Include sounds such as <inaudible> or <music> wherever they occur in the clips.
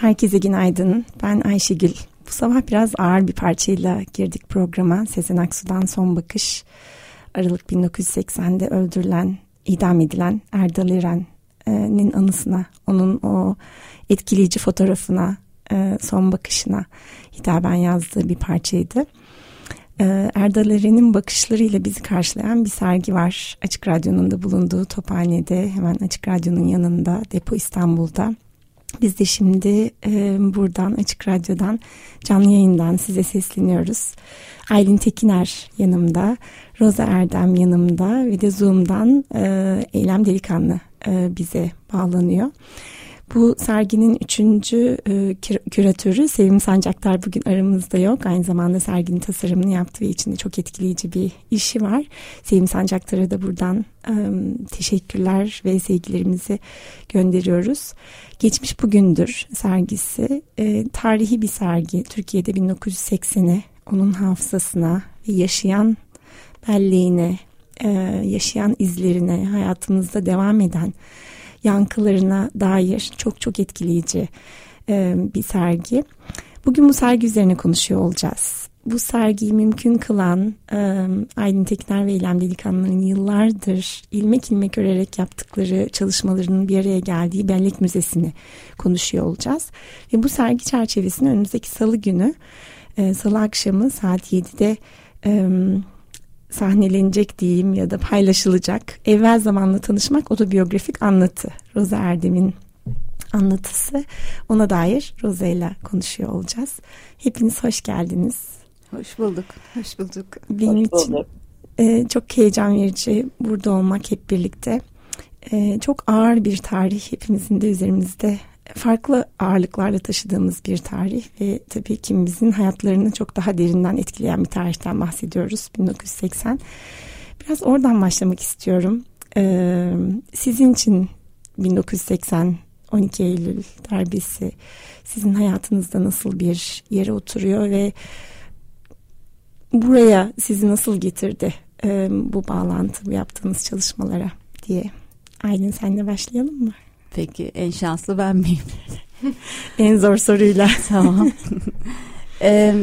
Herkese günaydın. Ben Ayşegül. Bu sabah biraz ağır bir parçayla girdik programa. Sezen Aksu'dan Son Bakış. Aralık 1980'de öldürülen, idam edilen Erdal İren'in anısına, onun o etkileyici fotoğrafına, e, son bakışına hitaben yazdığı bir parçaydı. E, Erdal İren'in bakışlarıyla bizi karşılayan bir sergi var. Açık Radyo'nun da bulunduğu Tophane'de, hemen Açık Radyo'nun yanında, Depo İstanbul'da. Biz de şimdi e, buradan Açık Radyo'dan canlı yayından size sesleniyoruz. Aylin Tekiner yanımda, Roza Erdem yanımda ve de Zoom'dan e, Eylem Delikanlı e, bize bağlanıyor. Bu serginin üçüncü e, küratörü Sevim Sancaktar bugün aramızda yok. Aynı zamanda serginin tasarımını yaptı ve içinde çok etkileyici bir işi var. Sevim Sancaktar'a da buradan e, teşekkürler ve sevgilerimizi gönderiyoruz. Geçmiş Bugündür sergisi e, tarihi bir sergi. Türkiye'de 1980'e onun hafızasına ve yaşayan belleğine, e, yaşayan izlerine, hayatımızda devam eden yankılarına dair çok çok etkileyici e, bir sergi. Bugün bu sergi üzerine konuşuyor olacağız. Bu sergiyi mümkün kılan e, Aylin Tekner ve İlem Delikanlı'nın yıllardır ilmek ilmek örerek yaptıkları çalışmalarının bir araya geldiği Bellek Müzesi'ni konuşuyor olacağız. Ve bu sergi çerçevesinde önümüzdeki salı günü, e, salı akşamı saat 7'de e, sahnelenecek diyeyim ya da paylaşılacak evvel zamanla tanışmak otobiyografik anlatı Roza Erdem'in anlatısı ona dair Roza ile konuşuyor olacağız. Hepiniz hoş geldiniz. Hoş bulduk. Hoş bulduk. Benim hoş için e, çok heyecan verici burada olmak hep birlikte. E, çok ağır bir tarih hepimizin de üzerimizde farklı ağırlıklarla taşıdığımız bir tarih ve tabii kimimizin hayatlarını çok daha derinden etkileyen bir tarihten bahsediyoruz 1980. Biraz oradan başlamak istiyorum. Ee, sizin için 1980 12 Eylül darbesi sizin hayatınızda nasıl bir yere oturuyor ve buraya sizi nasıl getirdi e, bu bağlantı, bu yaptığınız çalışmalara diye. Aylin senle başlayalım mı? Peki en şanslı ben miyim? <laughs> en zor soruyla. <laughs> tamam. <laughs> ee,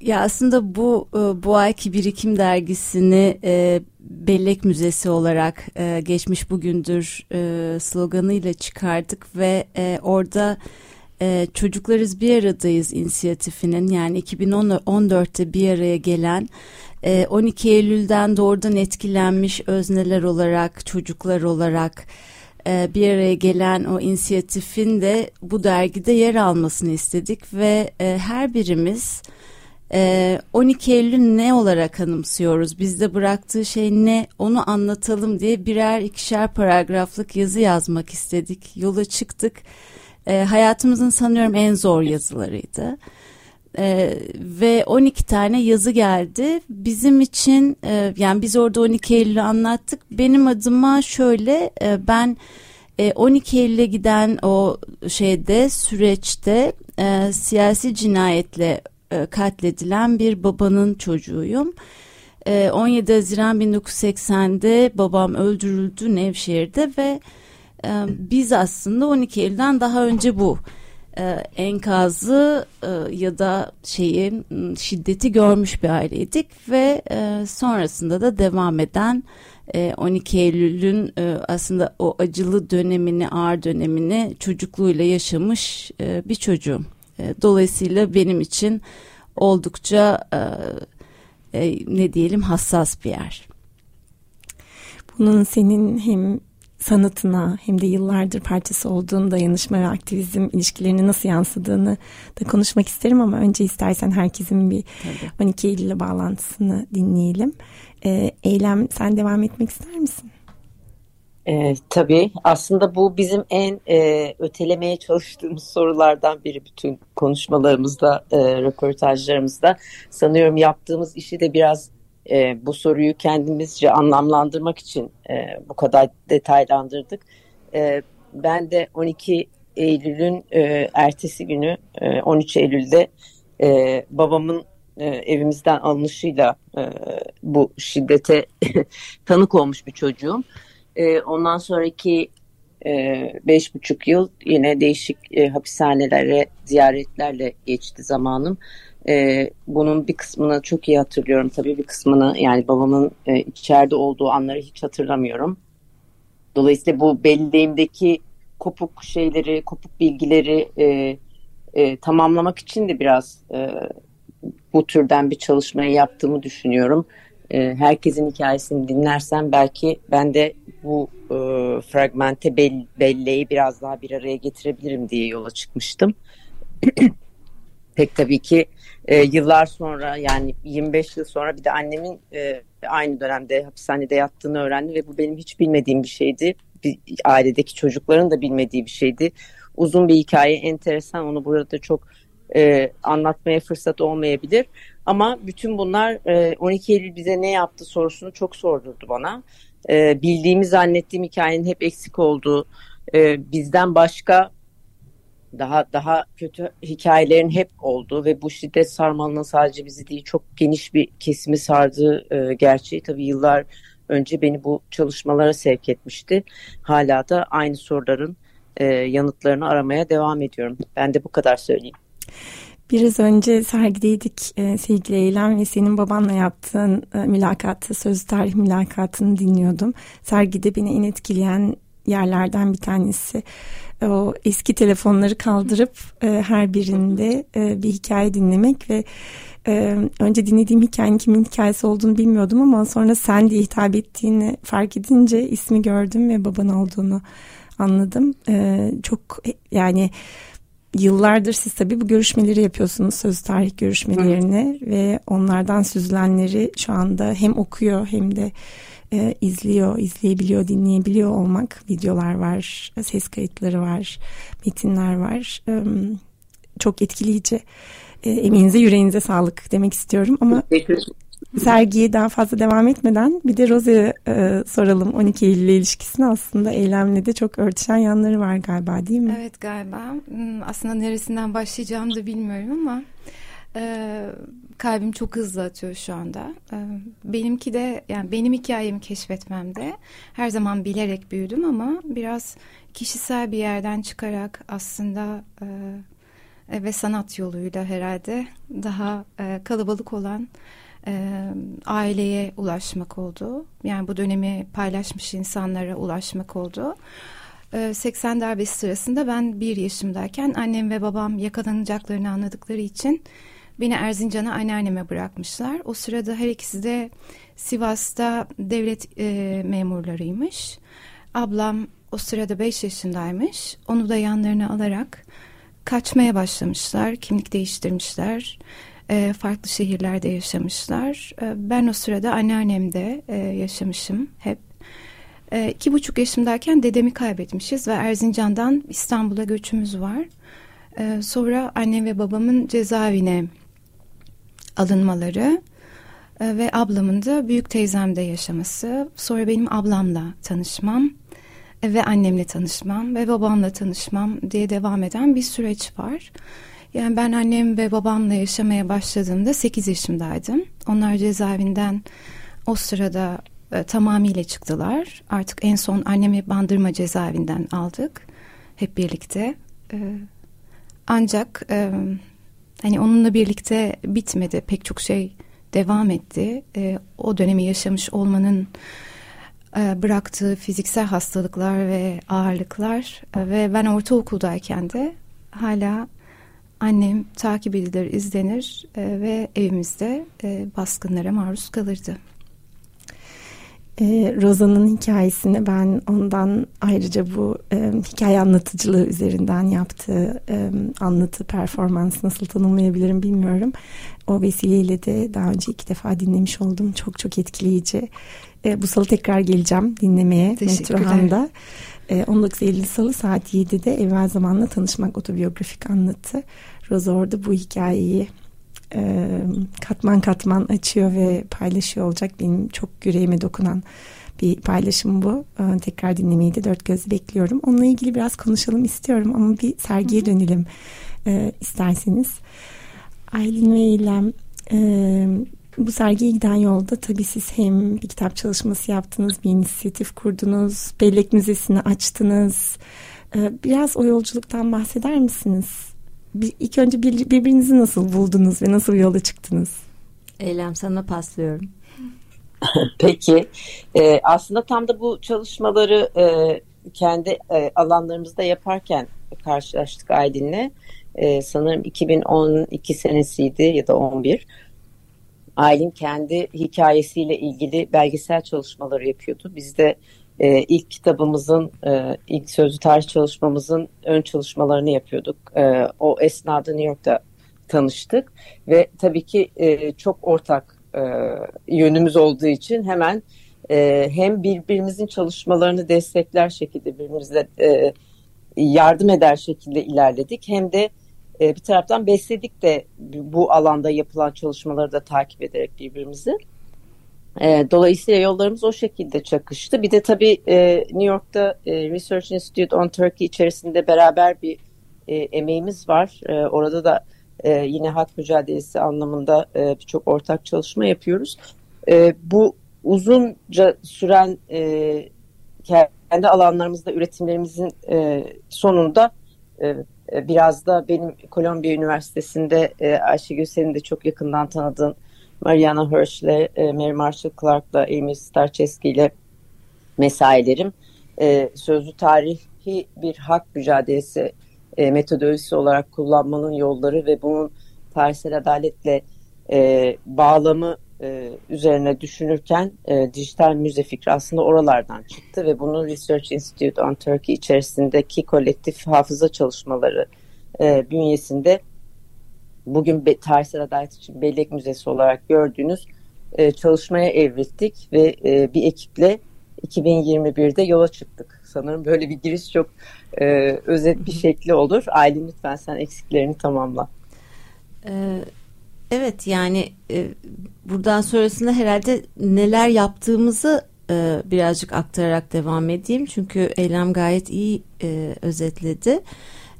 ya aslında bu e, bu ayki birikim dergisini e, Bellek Müzesi olarak e, geçmiş bugündür e, sloganıyla çıkardık ve e, orada e, Çocuklarız Bir Aradayız inisiyatifinin yani 2014'te bir araya gelen 12 Eylül'den doğrudan etkilenmiş özneler olarak, çocuklar olarak e, bir araya gelen o inisiyatifin de bu dergide yer almasını istedik ve e, her birimiz 12 e, Eylül ne olarak anımsıyoruz? Bizde bıraktığı şey ne? Onu anlatalım diye birer ikişer paragraflık yazı yazmak istedik. Yola çıktık. Hayatımızın sanıyorum en zor yazılarıydı. Ee, ve 12 tane yazı geldi. Bizim için e, yani biz orada 12 Eylül'ü anlattık. Benim adıma şöyle e, ben e, 12 Eylül'e giden o şeyde süreçte e, siyasi cinayetle e, katledilen bir babanın çocuğuyum. 17 e, Haziran 1980'de babam öldürüldü Nevşehir'de ve e, biz aslında 12 Eylül'den daha önce bu e, enkazı e, ya da şeyi şiddeti görmüş bir aileydik ve e, sonrasında da devam eden e, 12 Eylül'ün aslında o acılı dönemini ağır dönemini çocukluğuyla yaşamış bir çocuğum. Dolayısıyla benim için oldukça ne diyelim hassas bir yer. Bunun senin hem sanatına hem de yıllardır parçası olduğun dayanışma ve aktivizm ilişkilerini nasıl yansıdığını da konuşmak isterim ama önce istersen herkesin bir Tabii. 12 Eylül ile bağlantısını dinleyelim. Ee, Eylem sen devam etmek ister misin? E, tabii aslında bu bizim en e, ötelemeye çalıştığımız sorulardan biri bütün konuşmalarımızda, e, röportajlarımızda. Sanıyorum yaptığımız işi de biraz e, bu soruyu kendimizce anlamlandırmak için e, bu kadar detaylandırdık. E, ben de 12 Eylül'ün e, ertesi günü e, 13 Eylül'de e, babamın e, evimizden alınışıyla e, bu şiddete <laughs> tanık olmuş bir çocuğum. E, ondan sonraki e, beş buçuk yıl yine değişik e, hapishanelere ziyaretlerle geçti zamanım. E, bunun bir kısmını çok iyi hatırlıyorum tabii bir kısmını yani babamın e, içeride olduğu anları hiç hatırlamıyorum. Dolayısıyla bu belleğimdeki kopuk şeyleri, kopuk bilgileri e, e, tamamlamak için de biraz e, bu türden bir çalışmayı yaptığımı düşünüyorum. E, herkesin hikayesini dinlersem belki ben de bu e, fragmente bel, belleği biraz daha bir araya getirebilirim diye yola çıkmıştım. <clears throat> Pek tabii ki e, yıllar sonra yani 25 yıl sonra bir de annemin e, aynı dönemde hapishanede yattığını öğrendim ve bu benim hiç bilmediğim bir şeydi. Bir, ailedeki çocukların da bilmediği bir şeydi. Uzun bir hikaye, enteresan. Onu burada çok e, anlatmaya fırsat olmayabilir. Ama bütün bunlar e, 12 Eylül bize ne yaptı sorusunu çok sordurdu bana. E, bildiğimi zannettiğim hikayenin hep eksik olduğu, e, bizden başka daha daha kötü hikayelerin hep olduğu ve bu şiddet sarmalının sadece bizi değil çok geniş bir kesimi sardığı e, gerçeği tabii yıllar önce beni bu çalışmalara sevk etmişti. Hala da aynı soruların e, yanıtlarını aramaya devam ediyorum. Ben de bu kadar söyleyeyim. Biraz önce sergideydik e, sevgili Eylem ve senin babanla yaptığın e, mülakatı, sözlü tarih mülakatını dinliyordum. Sergide beni en etkileyen yerlerden bir tanesi o eski telefonları kaldırıp e, her birinde e, bir hikaye dinlemek ve e, önce dinlediğim hikayenin kimin hikayesi olduğunu bilmiyordum ama sonra sen diye hitap ettiğini fark edince ismi gördüm ve baban olduğunu anladım. E, çok yani yıllardır siz tabii bu görüşmeleri yapıyorsunuz söz tarih görüşmelerini Hı. ve onlardan süzülenleri şu anda hem okuyor hem de e, izliyor, izleyebiliyor, dinleyebiliyor olmak. Videolar var, ses kayıtları var, metinler var. E, çok etkileyici. E, emeğinize, yüreğinize sağlık demek istiyorum ama sergiye daha fazla devam etmeden bir de Rose'ye e, soralım 12 Eylül ilişkisini aslında eylemle de çok örtüşen yanları var galiba değil mi? Evet galiba. Hmm, aslında neresinden başlayacağımı da bilmiyorum ama e, kalbim çok hızlı atıyor şu anda. E, benimki de yani benim hikayemi keşfetmemde her zaman bilerek büyüdüm ama biraz kişisel bir yerden çıkarak aslında e, ve sanat yoluyla herhalde daha e, kalabalık olan e, aileye ulaşmak oldu. Yani bu dönemi paylaşmış insanlara ulaşmak oldu. 80 darbesi sırasında ben bir yaşımdayken annem ve babam yakalanacaklarını anladıkları için Beni Erzincan'a anneanneme bırakmışlar. O sırada her ikisi de Sivas'ta devlet e, memurlarıymış. Ablam o sırada 5 yaşındaymış. Onu da yanlarına alarak kaçmaya başlamışlar. Kimlik değiştirmişler. E, farklı şehirlerde yaşamışlar. E, ben o sırada anneannemde e, yaşamışım hep. E, iki buçuk yaşımdayken dedemi kaybetmişiz ve Erzincan'dan İstanbul'a göçümüz var. E, sonra annem ve babamın cezaevine alınmaları e, ve ablamın da büyük teyzemde yaşaması. Sonra benim ablamla tanışmam e, ve annemle tanışmam ve babamla tanışmam diye devam eden bir süreç var. Yani ben annem ve babamla yaşamaya başladığımda 8 yaşımdaydım. Onlar cezaevinden o sırada e, tamamıyla çıktılar. Artık en son annemi Bandırma cezaevinden aldık hep birlikte. E, ancak hani onunla birlikte bitmedi. Pek çok şey devam etti. E, o dönemi yaşamış olmanın e, bıraktığı fiziksel hastalıklar ve ağırlıklar e, ve ben ortaokuldayken de hala annem takip edilir, izlenir e, ve evimizde e, baskınlara maruz kalırdı. E, Roza'nın hikayesini ben ondan ayrıca bu e, hikaye anlatıcılığı üzerinden yaptığı e, anlatı performans nasıl tanımlayabilirim bilmiyorum. O vesileyle de daha önce iki defa dinlemiş oldum. Çok çok etkileyici. E, bu salı tekrar geleceğim dinlemeye Metrohan'da. E, 19 Eylül Salı saat 7'de Evvel Zamanla Tanışmak otobiyografik anlatı. Roza orada bu hikayeyi e, katman katman açıyor ve paylaşıyor olacak. Benim çok yüreğime dokunan bir paylaşım bu. E, tekrar dinlemeyi de dört gözle bekliyorum. Onunla ilgili biraz konuşalım istiyorum ama bir sergiye Hı-hı. dönelim e, isterseniz. Aylin ve İlem e, bu sergiye giden yolda tabii siz hem bir kitap çalışması yaptınız, bir inisiyatif kurdunuz, bellek müzesini açtınız. E, biraz o yolculuktan bahseder misiniz? Bir, ilk önce bir, birbirinizi nasıl buldunuz ve nasıl yola çıktınız? Eylem sana paslıyorum. <laughs> Peki. Ee, aslında tam da bu çalışmaları e, kendi e, alanlarımızda yaparken karşılaştık Aylin'le. E, sanırım 2012 senesiydi ya da 11. Aylin kendi hikayesiyle ilgili belgesel çalışmaları yapıyordu. Biz de e, ilk kitabımızın, e, ilk sözlü tarih çalışmamızın ön çalışmalarını yapıyorduk. E, o esnada New York'ta tanıştık ve tabii ki e, çok ortak e, yönümüz olduğu için hemen e, hem birbirimizin çalışmalarını destekler şekilde birbirimize e, yardım eder şekilde ilerledik hem de e, bir taraftan besledik de bu alanda yapılan çalışmaları da takip ederek birbirimizi. E, dolayısıyla yollarımız o şekilde çakıştı. Bir de tabii e, New York'ta e, Research Institute on Turkey içerisinde beraber bir e, emeğimiz var. E, orada da e, yine hak mücadelesi anlamında e, birçok ortak çalışma yapıyoruz. E, bu uzunca süren e, kendi alanlarımızda üretimlerimizin e, sonunda e, e, biraz da benim Kolombiya Üniversitesi'nde e, Ayşegül senin de çok yakından tanıdığın Mariana Hirsch'le, e, Mary Marshall Clark'la, Amy Starcheski ile mesailerim e, sözlü tarihi bir hak mücadelesi e, metodolojisi olarak kullanmanın yolları ve bunun tarihsel adaletle e, bağlamı üzerine düşünürken dijital müze fikri aslında oralardan çıktı ve bunun Research Institute on Turkey içerisindeki kolektif hafıza çalışmaları e, bünyesinde bugün be, tarihsel adalet için bellek müzesi olarak gördüğünüz e, çalışmaya evrildik ve e, bir ekiple 2021'de yola çıktık. Sanırım böyle bir giriş çok e, özet bir şekli olur. Aylin lütfen sen eksiklerini tamamla. Ee, Evet yani e, buradan sonrasında herhalde neler yaptığımızı e, birazcık aktararak devam edeyim. Çünkü Eylem gayet iyi e, özetledi.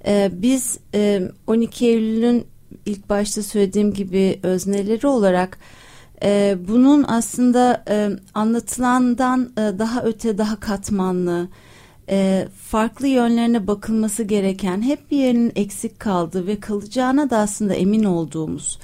E, biz e, 12 Eylül'ün ilk başta söylediğim gibi özneleri olarak e, bunun aslında e, anlatılandan e, daha öte daha katmanlı e, farklı yönlerine bakılması gereken hep bir yerinin eksik kaldığı ve kalacağına da aslında emin olduğumuz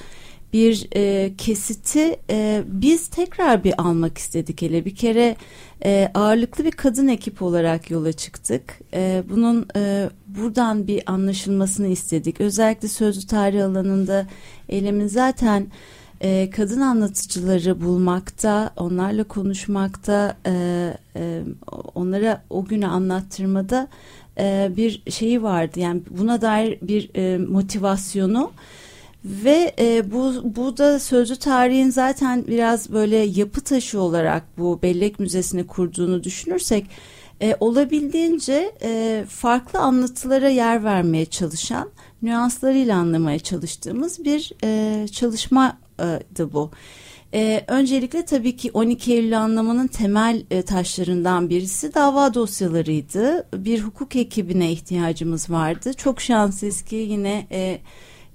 bir e, kesiti e, biz tekrar bir almak istedik hele bir kere e, ağırlıklı bir kadın ekip olarak yola çıktık. E, bunun e, buradan bir anlaşılmasını istedik. Özellikle sözlü tarih alanında eylemin zaten e, kadın anlatıcıları bulmakta, onlarla konuşmakta, e, e, onlara o günü anlattırmada e, bir şeyi vardı. Yani buna dair bir e, motivasyonu ve e, bu, bu da sözlü tarihin zaten biraz böyle yapı taşı olarak bu bellek müzesini kurduğunu düşünürsek e, olabildiğince e, farklı anlatılara yer vermeye çalışan nüanslarıyla anlamaya çalıştığımız bir e, çalışmaydı bu. Ee, öncelikle tabii ki 12 Eylül anlamanın temel e, taşlarından birisi dava dosyalarıydı. Bir hukuk ekibine ihtiyacımız vardı. Çok şanslıyız ki yine e,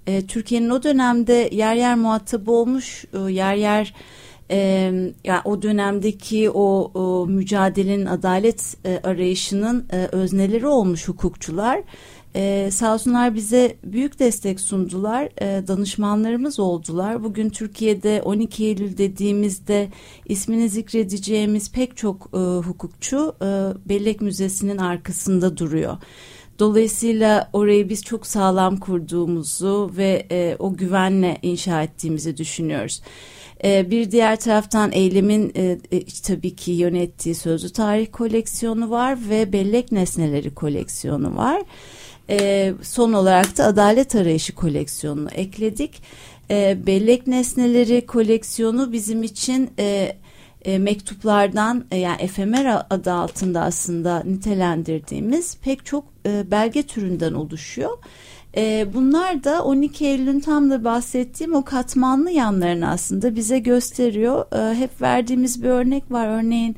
e, Türkiye'nin o dönemde yer yer muhatabı olmuş, e, yer yer e, yani o dönemdeki o, o mücadelenin adalet e, arayışının e, özneleri olmuş hukukçular. Ee, sağ bize büyük destek sundular. Ee, danışmanlarımız oldular. Bugün Türkiye'de 12 Eylül dediğimizde ismini zikredeceğimiz pek çok e, hukukçu e, Bellek Müzesi'nin arkasında duruyor. Dolayısıyla orayı biz çok sağlam kurduğumuzu ve e, o güvenle inşa ettiğimizi düşünüyoruz. E, bir diğer taraftan eylemin e, e, tabii ki yönettiği sözlü tarih koleksiyonu var ve bellek nesneleri koleksiyonu var. E, son olarak da adalet arayışı koleksiyonunu ekledik. E, bellek nesneleri koleksiyonu bizim için... E, e, mektuplardan e, yani efemer adı altında aslında nitelendirdiğimiz pek çok e, belge türünden oluşuyor. E, bunlar da 12 Eylül'ün tam da bahsettiğim o katmanlı yanlarını aslında bize gösteriyor. E, hep verdiğimiz bir örnek var. Örneğin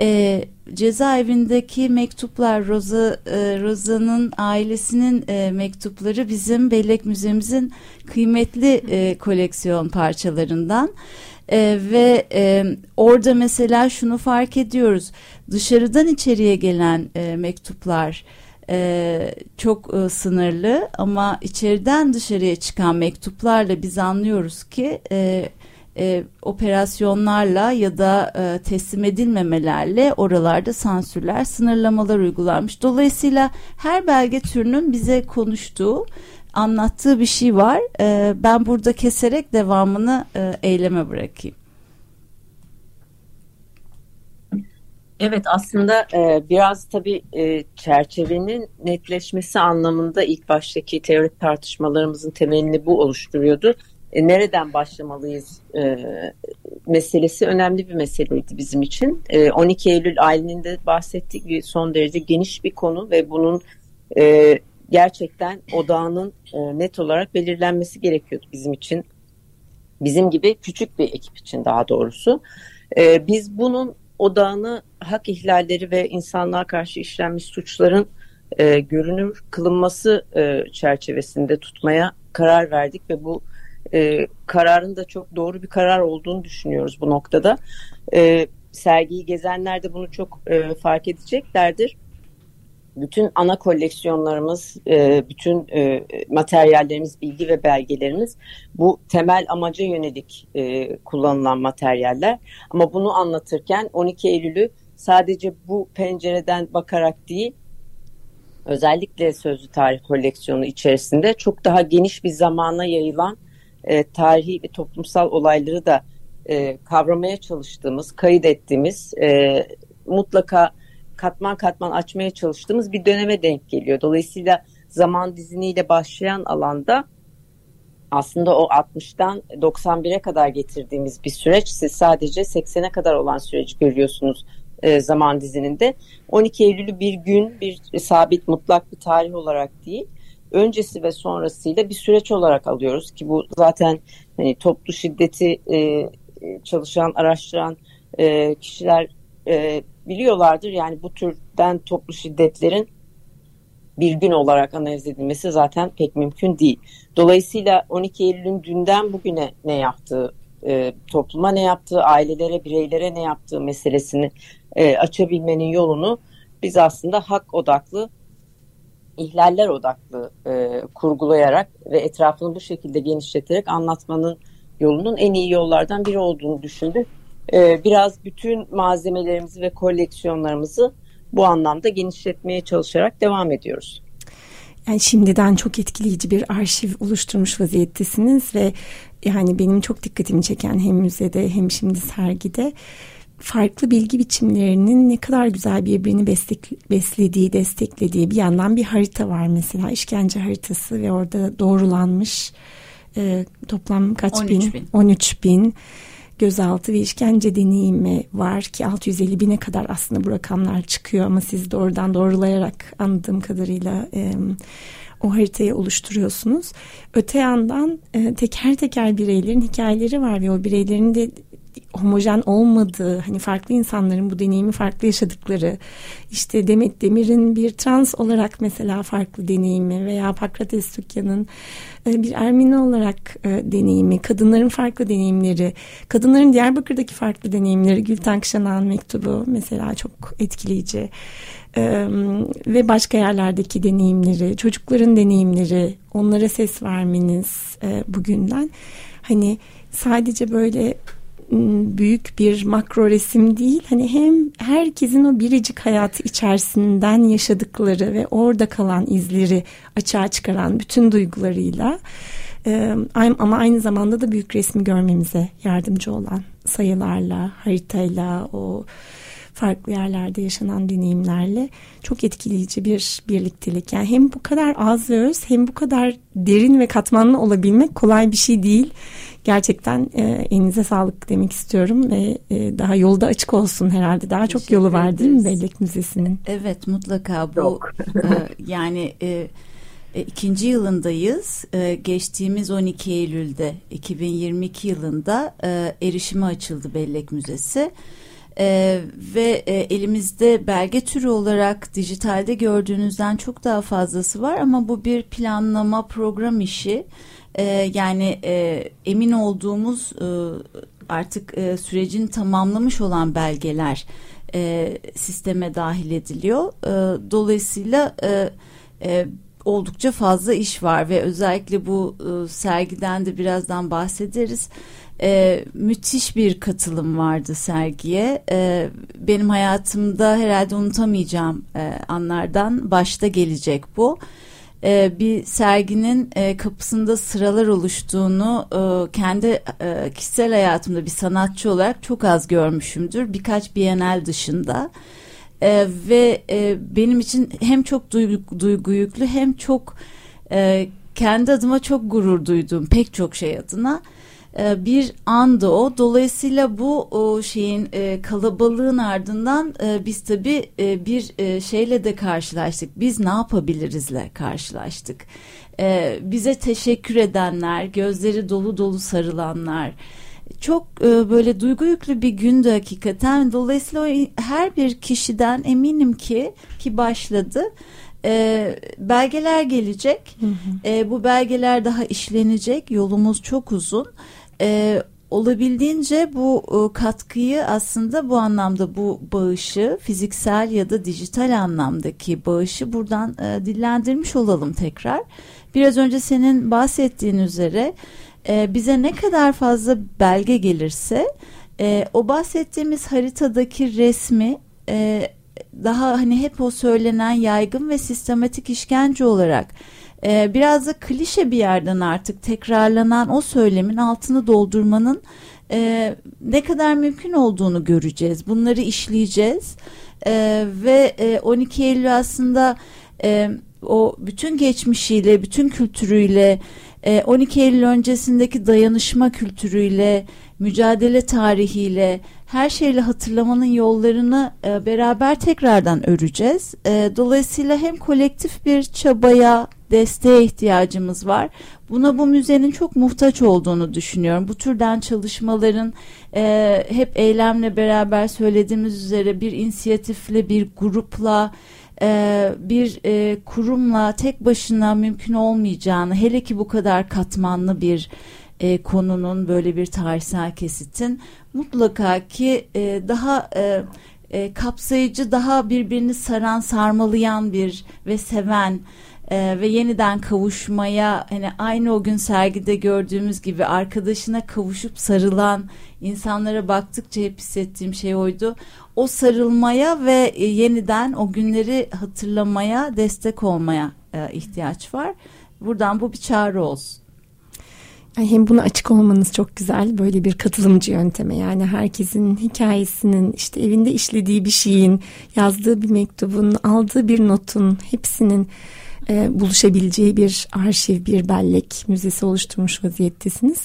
e, cezaevindeki mektuplar Roza e, Roza'nın ailesinin e, mektupları bizim bellek müzemizin kıymetli e, koleksiyon parçalarından. E, ve e, orada mesela şunu fark ediyoruz dışarıdan içeriye gelen e, mektuplar e, çok e, sınırlı ama içeriden dışarıya çıkan mektuplarla biz anlıyoruz ki e, e, operasyonlarla ya da e, teslim edilmemelerle oralarda sansürler, sınırlamalar uygulanmış. Dolayısıyla her belge türünün bize konuştuğu, anlattığı bir şey var. E, ben burada keserek devamını e, eyleme bırakayım. Evet aslında e, biraz tabii e, çerçevenin netleşmesi anlamında ilk baştaki teorik tartışmalarımızın temelini bu oluşturuyordu. E, nereden başlamalıyız e, meselesi önemli bir meseleydi bizim için. E, 12 Eylül ailenin de bahsettiği son derece geniş bir konu ve bunun e, gerçekten odağının e, net olarak belirlenmesi gerekiyordu bizim için. Bizim gibi küçük bir ekip için daha doğrusu. E, biz bunun odağını hak ihlalleri ve insanlığa karşı işlenmiş suçların e, görünür kılınması e, çerçevesinde tutmaya karar verdik ve bu e, kararın da çok doğru bir karar olduğunu düşünüyoruz bu noktada. E, sergiyi gezenler de bunu çok e, fark edeceklerdir. Bütün ana koleksiyonlarımız, e, bütün e, materyallerimiz, bilgi ve belgelerimiz bu temel amaca yönelik e, kullanılan materyaller. Ama bunu anlatırken 12 Eylül'ü sadece bu pencereden bakarak değil, özellikle sözlü tarih koleksiyonu içerisinde çok daha geniş bir zamana yayılan tarihi ve toplumsal olayları da kavramaya çalıştığımız, kayıt ettiğimiz, e, mutlaka katman katman açmaya çalıştığımız bir döneme denk geliyor. Dolayısıyla zaman diziniyle başlayan alanda aslında o 60'tan 91'e kadar getirdiğimiz bir süreç. Siz sadece 80'e kadar olan süreci görüyorsunuz e, zaman dizininde. 12 Eylül'ü bir gün, bir sabit mutlak bir tarih olarak değil, öncesi ve sonrasıyla bir süreç olarak alıyoruz ki bu zaten hani toplu şiddeti e, çalışan, araştıran e, kişiler e, biliyorlardır. Yani bu türden toplu şiddetlerin bir gün olarak analiz edilmesi zaten pek mümkün değil. Dolayısıyla 12 Eylül'ün dünden bugüne ne yaptığı, e, topluma ne yaptığı, ailelere, bireylere ne yaptığı meselesini e, açabilmenin yolunu biz aslında hak odaklı ihlaller odaklı e, kurgulayarak ve etrafını bu şekilde genişleterek anlatmanın yolunun en iyi yollardan biri olduğunu düşündük. E, biraz bütün malzemelerimizi ve koleksiyonlarımızı bu anlamda genişletmeye çalışarak devam ediyoruz. Yani şimdiden çok etkileyici bir arşiv oluşturmuş vaziyettesiniz ve yani benim çok dikkatimi çeken hem müzede hem şimdi sergide farklı bilgi biçimlerinin ne kadar güzel birbirini beslediği, desteklediği bir yandan bir harita var mesela işkence haritası ve orada doğrulanmış e, toplam kaç 13 bin? bin? 13 bin gözaltı ve işkence deneyimi var ki 650 bine kadar aslında bu rakamlar çıkıyor ama siz doğrudan doğrulayarak anladığım kadarıyla e, o haritayı oluşturuyorsunuz. Öte yandan e, teker teker bireylerin hikayeleri var ve o bireylerin de homojen olmadığı, hani farklı insanların bu deneyimi farklı yaşadıkları, işte Demet Demir'in bir trans olarak mesela farklı deneyimi veya Pakrates Tükyan'ın e, bir Ermeni olarak e, deneyimi, kadınların farklı deneyimleri, kadınların Diyarbakır'daki farklı deneyimleri, Gülten Kışanağ'ın mektubu mesela çok etkileyici. E, ve başka yerlerdeki deneyimleri, çocukların deneyimleri, onlara ses vermeniz bugünden. Hani sadece böyle büyük bir makro resim değil. Hani hem herkesin o biricik hayatı içerisinden yaşadıkları ve orada kalan izleri açığa çıkaran bütün duygularıyla ama aynı zamanda da büyük resmi görmemize yardımcı olan sayılarla, haritayla, o farklı yerlerde yaşanan deneyimlerle çok etkileyici bir birliktelik. Yani hem bu kadar az ve öz hem bu kadar derin ve katmanlı olabilmek kolay bir şey değil. Gerçekten e, elinize sağlık demek istiyorum ve e, daha yolda açık olsun herhalde. Daha çok yolu var değil mi Bellek Müzesi'nin? Evet mutlaka bu e, yani e, e, ikinci yılındayız. E, geçtiğimiz 12 Eylül'de 2022 yılında e, erişime açıldı Bellek Müzesi. Ee, ve e, elimizde belge türü olarak dijitalde gördüğünüzden çok daha fazlası var. Ama bu bir planlama program işi. Ee, yani e, emin olduğumuz e, artık e, sürecin tamamlamış olan belgeler e, sisteme dahil ediliyor. E, dolayısıyla e, e, oldukça fazla iş var ve özellikle bu e, sergiden de birazdan bahsederiz. E, müthiş bir katılım vardı sergiye. E, benim hayatımda herhalde unutamayacağım e, anlardan başta gelecek bu. E, bir serginin e, kapısında sıralar oluştuğunu e, kendi e, kişisel hayatımda bir sanatçı olarak çok az görmüşümdür. Birkaç Bienal dışında. E, ve e, benim için hem çok duygu, duygu yüklü hem çok e, kendi adıma çok gurur duyduğum pek çok şey adına bir andı o. Dolayısıyla bu o şeyin e, kalabalığın ardından e, biz tabii e, bir e, şeyle de karşılaştık. Biz ne yapabilirizle karşılaştık. E, bize teşekkür edenler, gözleri dolu dolu sarılanlar, çok e, böyle duygu yüklü bir gündü hakikaten. Dolayısıyla her bir kişiden eminim ki ki başladı. E, belgeler gelecek. Hı hı. E, bu belgeler daha işlenecek. Yolumuz çok uzun. E, olabildiğince bu e, katkıyı aslında bu anlamda bu bağışı fiziksel ya da dijital anlamdaki bağışı buradan e, dillendirmiş olalım tekrar. Biraz önce senin bahsettiğin üzere e, bize ne kadar fazla belge gelirse e, o bahsettiğimiz haritadaki resmi e, daha hani hep o söylenen yaygın ve sistematik işkence olarak e, biraz da klişe bir yerden artık tekrarlanan o söylemin altını doldurmanın e, ne kadar mümkün olduğunu göreceğiz. Bunları işleyeceğiz e, ve e, 12 Eylül aslında e, o bütün geçmişiyle, bütün kültürüyle 12 ee, Eylül öncesindeki dayanışma kültürüyle, mücadele tarihiyle, her şeyle hatırlamanın yollarını e, beraber tekrardan öreceğiz. E, dolayısıyla hem kolektif bir çabaya, desteğe ihtiyacımız var. Buna bu müzenin çok muhtaç olduğunu düşünüyorum. Bu türden çalışmaların e, hep eylemle beraber söylediğimiz üzere bir inisiyatifle, bir grupla, e, bir e, kurumla tek başına mümkün olmayacağını hele ki bu kadar katmanlı bir e, konunun böyle bir tarihsel kesitin mutlaka ki e, daha e, e, kapsayıcı daha birbirini saran sarmalayan bir ve seven e, ve yeniden kavuşmaya hani aynı o gün sergide gördüğümüz gibi arkadaşına kavuşup sarılan insanlara baktıkça hep hissettiğim şey oydu. O sarılmaya ve e, yeniden o günleri hatırlamaya destek olmaya e, ihtiyaç var. Buradan bu bir çağrı olsun. Hem buna açık olmanız çok güzel böyle bir katılımcı yönteme yani herkesin hikayesinin işte evinde işlediği bir şeyin yazdığı bir mektubun aldığı bir notun hepsinin e, buluşabileceği bir arşiv, bir bellek müzesi oluşturmuş vaziyettesiniz.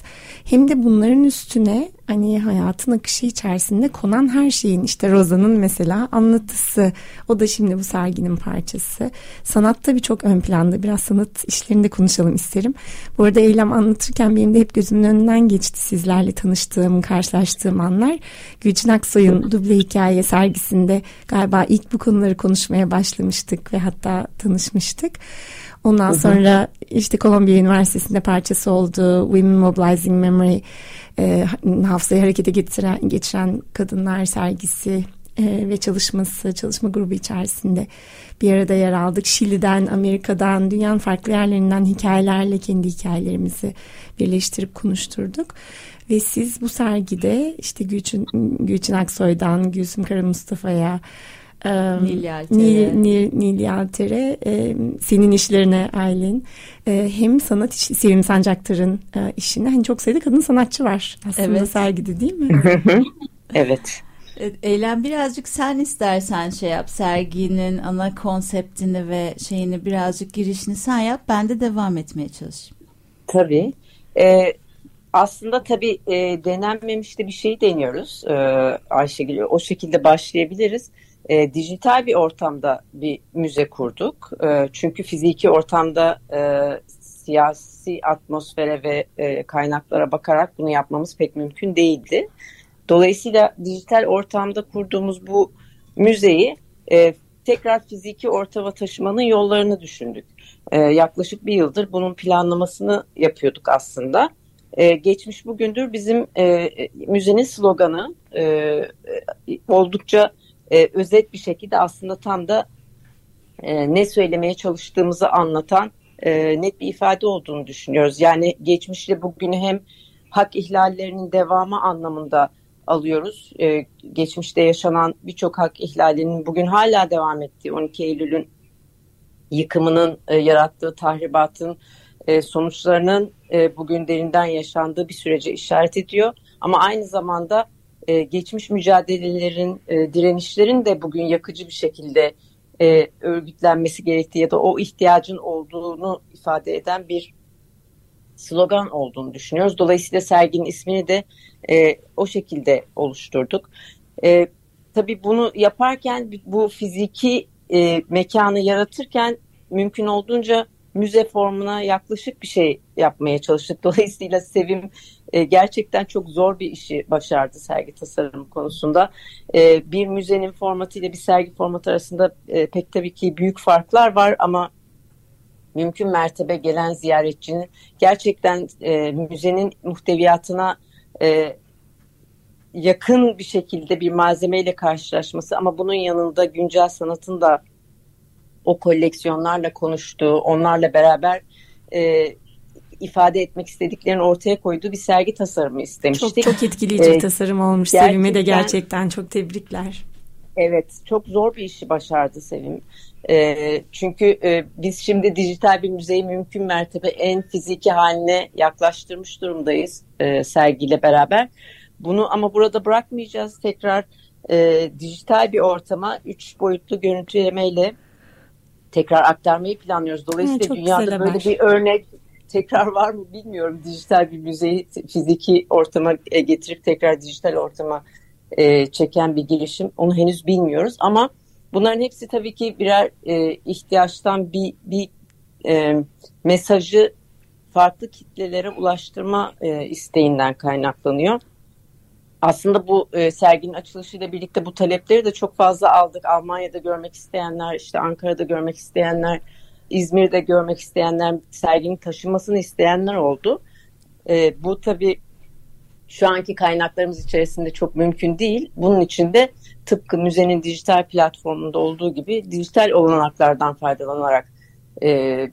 Hem de bunların üstüne hani hayatın akışı içerisinde konan her şeyin işte Roza'nın mesela anlatısı o da şimdi bu serginin parçası. Sanat tabii çok ön planda biraz sanat işlerinde konuşalım isterim. Bu arada Eylem anlatırken benim de hep gözümün önünden geçti sizlerle tanıştığım, karşılaştığım anlar. Gülçin Aksoy'un duble hikaye sergisinde galiba ilk bu konuları konuşmaya başlamıştık ve hatta tanışmıştık. Ondan sonra işte Columbia Üniversitesi'nde parçası oldu Women Mobilizing Memory e, hafızayı harekete getiren, geçiren kadınlar sergisi e, ve çalışması, çalışma grubu içerisinde bir arada yer aldık. Şili'den, Amerika'dan, dünyanın farklı yerlerinden hikayelerle kendi hikayelerimizi birleştirip konuşturduk. Ve siz bu sergide işte Gülçin, Gülçin Aksoy'dan Gülsüm Kara Mustafa'ya Nil Yalter'e, Nil, Nil Yalter'e senin işlerine Aylin hem sanat işi Sevim Sancaktar'ın işine hani çok sayıda kadın sanatçı var aslında evet. sergide değil mi? evet. Eylem birazcık sen istersen şey yap serginin ana konseptini ve şeyini birazcık girişini sen yap ben de devam etmeye çalışayım. Tabii. Ee, aslında tabii e, denenmemiş de bir şey deniyoruz e, Ayşegül. O şekilde başlayabiliriz. E, dijital bir ortamda bir müze kurduk. E, çünkü fiziki ortamda e, siyasi atmosfere ve e, kaynaklara bakarak bunu yapmamız pek mümkün değildi. Dolayısıyla dijital ortamda kurduğumuz bu müzeyi e, tekrar fiziki ortama taşımanın yollarını düşündük. E, yaklaşık bir yıldır bunun planlamasını yapıyorduk aslında. E, geçmiş bugündür bizim e, müzenin sloganı e, e, oldukça e, özet bir şekilde aslında tam da e, ne söylemeye çalıştığımızı anlatan e, net bir ifade olduğunu düşünüyoruz. Yani geçmişle bugünü hem hak ihlallerinin devamı anlamında alıyoruz. E, geçmişte yaşanan birçok hak ihlalinin bugün hala devam ettiği 12 Eylül'ün yıkımının e, yarattığı tahribatın e, sonuçlarının e, bugün derinden yaşandığı bir sürece işaret ediyor. Ama aynı zamanda e, geçmiş mücadelelerin, e, direnişlerin de bugün yakıcı bir şekilde e, örgütlenmesi gerektiği ya da o ihtiyacın olduğunu ifade eden bir slogan olduğunu düşünüyoruz. Dolayısıyla serginin ismini de e, o şekilde oluşturduk. E, tabii bunu yaparken bu fiziki e, mekanı yaratırken mümkün olduğunca müze formuna yaklaşık bir şey yapmaya çalıştık. <laughs> Dolayısıyla Sevim e, gerçekten çok zor bir işi başardı sergi tasarımı konusunda. E, bir müzenin formatı ile bir sergi formatı arasında e, pek tabii ki büyük farklar var ama mümkün mertebe gelen ziyaretçinin gerçekten e, müzenin muhteviyatına e, yakın bir şekilde bir malzemeyle karşılaşması ama bunun yanında güncel sanatın da o koleksiyonlarla konuştuğu, onlarla beraber e, ifade etmek istediklerini ortaya koyduğu bir sergi tasarımı istemiştik. Çok çok etkileyici ee, bir tasarım olmuş. Sevim'e de gerçekten çok tebrikler. Evet, çok zor bir işi başardı Sevim. E, çünkü e, biz şimdi dijital bir müzeyi mümkün mertebe en fiziki haline yaklaştırmış durumdayız e, sergiyle beraber. Bunu ama burada bırakmayacağız. Tekrar e, dijital bir ortama üç boyutlu görüntülemeyle tekrar aktarmayı planlıyoruz. Dolayısıyla ha, dünyada böyle bir örnek tekrar var mı bilmiyorum. Dijital bir müzeyi fiziki ortama e, getirip tekrar dijital ortama e, çeken bir girişim. Onu henüz bilmiyoruz ama bunların hepsi tabii ki birer e, ihtiyaçtan bir, bir e, mesajı farklı kitlelere ulaştırma e, isteğinden kaynaklanıyor aslında bu e, serginin açılışıyla birlikte bu talepleri de çok fazla aldık. Almanya'da görmek isteyenler, işte Ankara'da görmek isteyenler, İzmir'de görmek isteyenler, serginin taşınmasını isteyenler oldu. E, bu tabii şu anki kaynaklarımız içerisinde çok mümkün değil. Bunun için de tıpkı müzenin dijital platformunda olduğu gibi dijital olanaklardan faydalanarak e,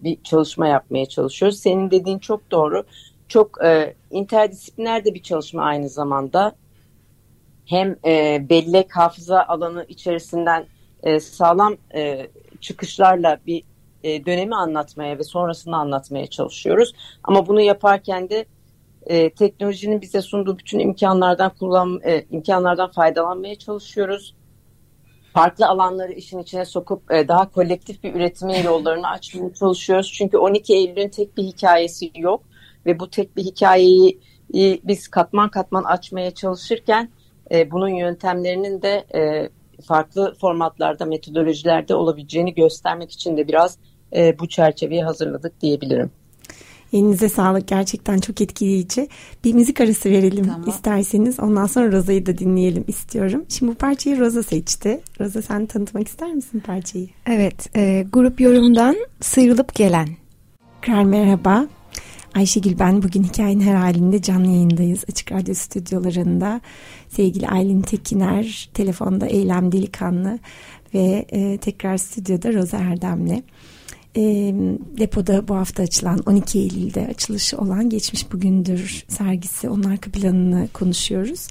bir çalışma yapmaya çalışıyoruz. Senin dediğin çok doğru. Çok e, interdisipliner de bir çalışma aynı zamanda hem e, bellek hafıza alanı içerisinden e, sağlam e, çıkışlarla bir e, dönemi anlatmaya ve sonrasını anlatmaya çalışıyoruz. Ama bunu yaparken de e, teknolojinin bize sunduğu bütün imkanlardan kullan e, imkanlardan faydalanmaya çalışıyoruz. Farklı alanları işin içine sokup e, daha kolektif bir üretimin yollarını açmaya çalışıyoruz. Çünkü 12 Eylül'ün tek bir hikayesi yok ve bu tek bir hikayeyi biz katman katman açmaya çalışırken e, bunun yöntemlerinin de e, farklı formatlarda, metodolojilerde olabileceğini göstermek için de biraz e, bu çerçeveyi hazırladık diyebilirim. Elinize sağlık gerçekten çok etkileyici. Bir müzik arası verelim tamam. isterseniz. Ondan sonra Roza'yı da dinleyelim istiyorum. Şimdi bu parçayı Roza seçti. Roza sen tanıtmak ister misin parçayı? Evet, e, grup yorumdan sıyrılıp gelen. Kral merhaba. Ayşegül ben bugün hikayenin her halinde canlı yayındayız. Açık Radyo stüdyolarında sevgili Aylin Tekiner, telefonda Eylem Delikanlı ve e, tekrar stüdyoda Roza Erdem'le. E, depoda bu hafta açılan 12 Eylül'de açılışı olan Geçmiş Bugündür sergisi onun arka planını konuşuyoruz.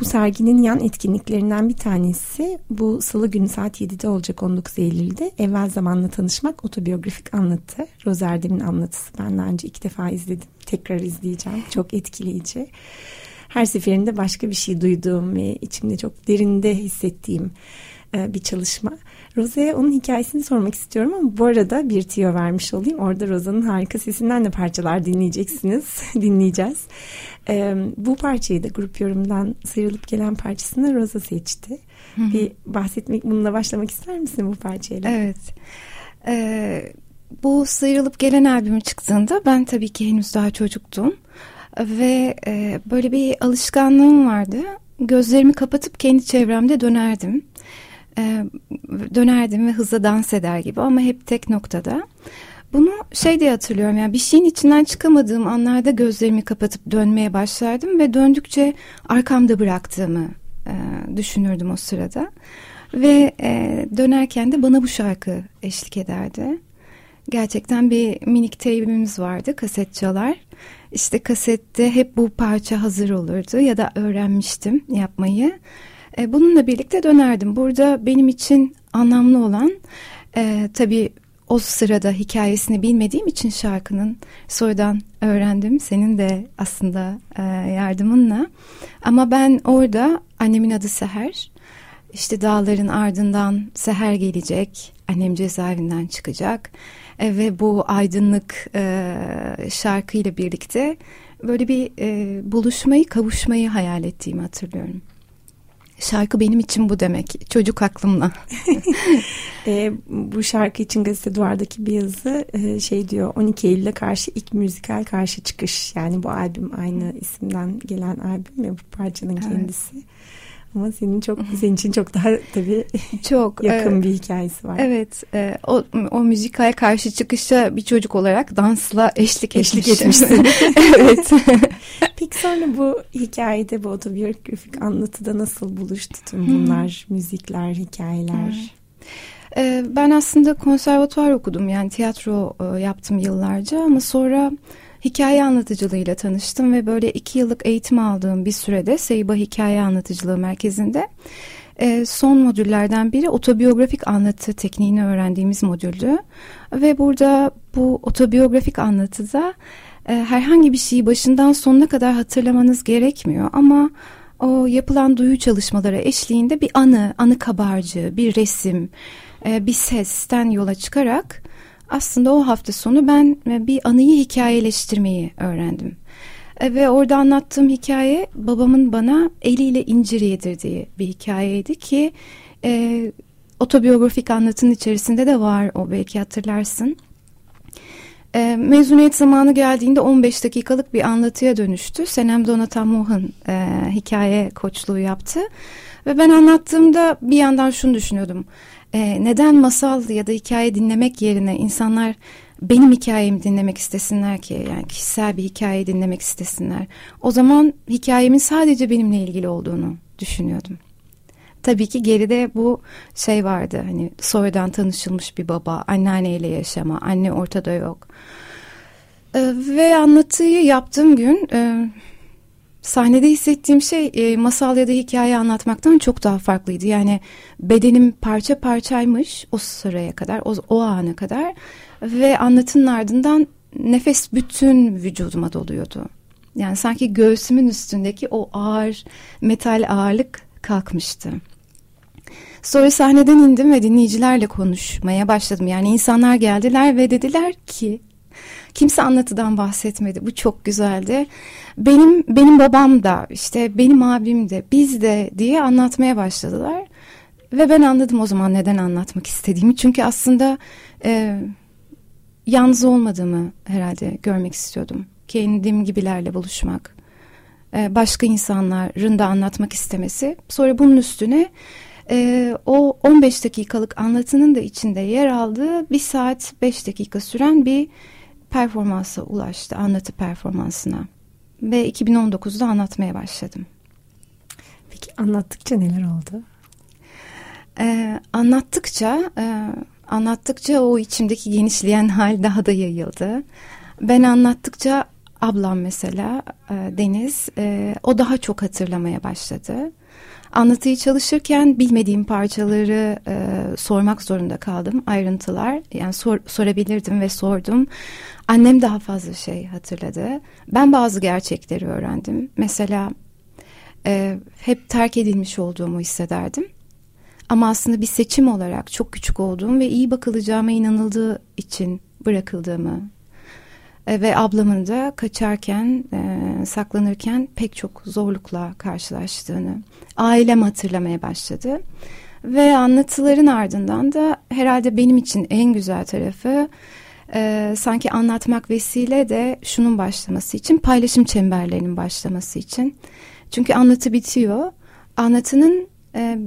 Bu serginin yan etkinliklerinden bir tanesi bu salı günü saat 7'de olacak 19 Eylül'de Evvel Zamanla Tanışmak otobiyografik anlatı. Roza Erdem'in anlatısı ben daha önce iki defa izledim tekrar izleyeceğim çok etkileyici. her seferinde başka bir şey duyduğum ve içimde çok derinde hissettiğim bir çalışma. Roza'ya onun hikayesini sormak istiyorum ama bu arada bir tiyo vermiş olayım. Orada Roza'nın harika sesinden de parçalar dinleyeceksiniz, <laughs> dinleyeceğiz. E, bu parçayı da grup yorumdan sıyrılıp gelen parçasını Roza seçti. Hı-hı. Bir bahsetmek, bununla başlamak ister misin bu parçayla? Evet. Ee, bu sıyrılıp gelen albümü çıktığında ben tabii ki henüz daha çocuktum. Ve e, böyle bir alışkanlığım vardı. Gözlerimi kapatıp kendi çevremde dönerdim e, dönerdim ve hızla dans eder gibi ama hep tek noktada. Bunu şey diye hatırlıyorum yani bir şeyin içinden çıkamadığım anlarda gözlerimi kapatıp dönmeye başlardım ve döndükçe arkamda bıraktığımı e, düşünürdüm o sırada. Ve e, dönerken de bana bu şarkı eşlik ederdi. Gerçekten bir minik teybimiz vardı kaset çalar. İşte kasette hep bu parça hazır olurdu ya da öğrenmiştim yapmayı. E, bununla birlikte dönerdim. Burada benim için anlamlı olan e, tabii o sırada hikayesini bilmediğim için şarkının sonradan öğrendim. Senin de aslında e, yardımınla. Ama ben orada annemin adı Seher. İşte dağların ardından Seher gelecek. Annem cezaevinden çıkacak. E, ve bu aydınlık e, şarkıyla birlikte böyle bir e, buluşmayı, kavuşmayı hayal ettiğimi hatırlıyorum. Şarkı benim için bu demek. Çocuk aklımla. <laughs> e, bu şarkı için gazete duvardaki bir yazı e, şey diyor 12 Eylül'e karşı ilk müzikal karşı çıkış. Yani bu albüm aynı isimden gelen albüm ve bu parçanın evet. kendisi. Ama senin çok senin için çok daha tabii çok <laughs> yakın e, bir hikayesi var. Evet, e, o o müzikaya karşı çıkışta bir çocuk olarak dansla eşlik, eşlik etmişsin. <laughs> evet. <laughs> Peki sonra bu hikayede bu otobiyografik anlatıda nasıl buluştu tüm bunlar, hmm. müzikler, hikayeler? Hmm. E, ben aslında konservatuvar okudum yani tiyatro e, yaptım yıllarca ama sonra hikaye anlatıcılığıyla tanıştım ve böyle iki yıllık eğitim aldığım bir sürede Seyba Hikaye Anlatıcılığı Merkezi'nde e, son modüllerden biri otobiyografik anlatı tekniğini öğrendiğimiz modüldü. Ve burada bu otobiyografik anlatıda e, herhangi bir şeyi başından sonuna kadar hatırlamanız gerekmiyor ama o yapılan duyu çalışmaları eşliğinde bir anı, anı kabarcığı, bir resim, e, bir sesten yola çıkarak aslında o hafta sonu ben e, bir anıyı hikayeleştirmeyi öğrendim. E, ve orada anlattığım hikaye babamın bana eliyle incir yedirdiği bir hikayeydi ki e, otobiyografik anlatının içerisinde de var o belki hatırlarsın. E, mezuniyet zamanı geldiğinde 15 dakikalık bir anlatıya dönüştü. Senem Donatan Mohan e, hikaye koçluğu yaptı. Ve ben anlattığımda bir yandan şunu düşünüyordum e, neden masal ya da hikaye dinlemek yerine insanlar benim hikayemi dinlemek istesinler ki yani kişisel bir hikaye dinlemek istesinler. O zaman hikayemin sadece benimle ilgili olduğunu düşünüyordum. Tabii ki geride bu şey vardı hani sonradan tanışılmış bir baba, anneanneyle yaşama, anne ortada yok. Ee, ve anlatıyı yaptığım gün e, sahnede hissettiğim şey e, masal ya da hikaye anlatmaktan çok daha farklıydı. Yani bedenim parça parçaymış o sıraya kadar, o, o ana kadar ve anlatının ardından nefes bütün vücuduma doluyordu. Yani sanki göğsümün üstündeki o ağır metal ağırlık kalkmıştı. Sonra sahneden indim ve dinleyicilerle konuşmaya başladım. Yani insanlar geldiler ve dediler ki Kimse anlatıdan bahsetmedi. Bu çok güzeldi. Benim benim babam da işte benim abim de biz de diye anlatmaya başladılar. Ve ben anladım o zaman neden anlatmak istediğimi. Çünkü aslında e, yalnız olmadığımı herhalde görmek istiyordum. Kendim gibilerle buluşmak. E, başka insanların da anlatmak istemesi. Sonra bunun üstüne e, o 15 dakikalık anlatının da içinde yer aldığı bir saat 5 dakika süren bir performansa ulaştı, anlatı performansına. Ve 2019'da anlatmaya başladım. Peki anlattıkça neler oldu? Ee, anlattıkça, e, anlattıkça o içimdeki genişleyen hal daha da yayıldı. Ben anlattıkça ablam mesela e, Deniz, e, o daha çok hatırlamaya başladı. Anlatıyı çalışırken bilmediğim parçaları e, sormak zorunda kaldım. Ayrıntılar yani sor, sorabilirdim ve sordum. Annem daha fazla şey hatırladı. Ben bazı gerçekleri öğrendim. Mesela e, hep terk edilmiş olduğumu hissederdim. Ama aslında bir seçim olarak çok küçük olduğum ve iyi bakılacağıma inanıldığı için bırakıldığımı e, ve ablamın da kaçarken, e, saklanırken pek çok zorlukla karşılaştığını ailem hatırlamaya başladı. Ve anlatıların ardından da herhalde benim için en güzel tarafı e, sanki anlatmak vesile de şunun başlaması için paylaşım çemberlerinin başlaması için. Çünkü anlatı bitiyor. Anlatının e,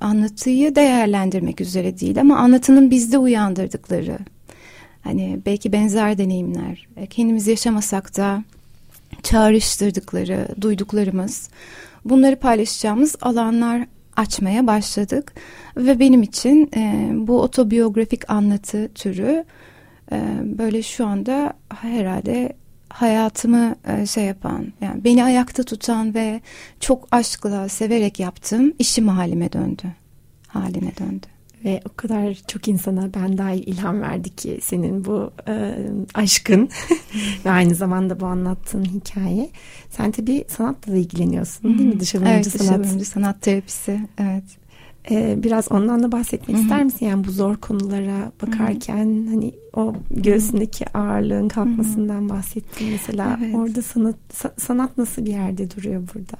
anlatıyı değerlendirmek üzere değil ama anlatının bizde uyandırdıkları hani belki benzer deneyimler e, kendimiz yaşamasak da çağrıştırdıkları duyduklarımız bunları paylaşacağımız alanlar açmaya başladık ve benim için e, bu otobiyografik anlatı türü böyle şu anda herhalde hayatımı şey yapan yani beni ayakta tutan ve çok aşkla severek yaptığım işim halime döndü haline döndü. Ve o kadar çok insana ben dahil ilham verdi ki senin bu e, aşkın <laughs> ve aynı zamanda bu anlattığın hikaye. Sen tabii sanatla da ilgileniyorsun değil mi? Dışa evet, sanat. Dışa sanat terapisi. Evet. Ee, biraz ondan da bahsetmek Hı-hı. ister misin? Yani bu zor konulara bakarken Hı-hı. hani o göğsündeki ağırlığın kalkmasından Hı-hı. bahsettin mesela. Evet. Orada sanat sanat nasıl bir yerde duruyor burada?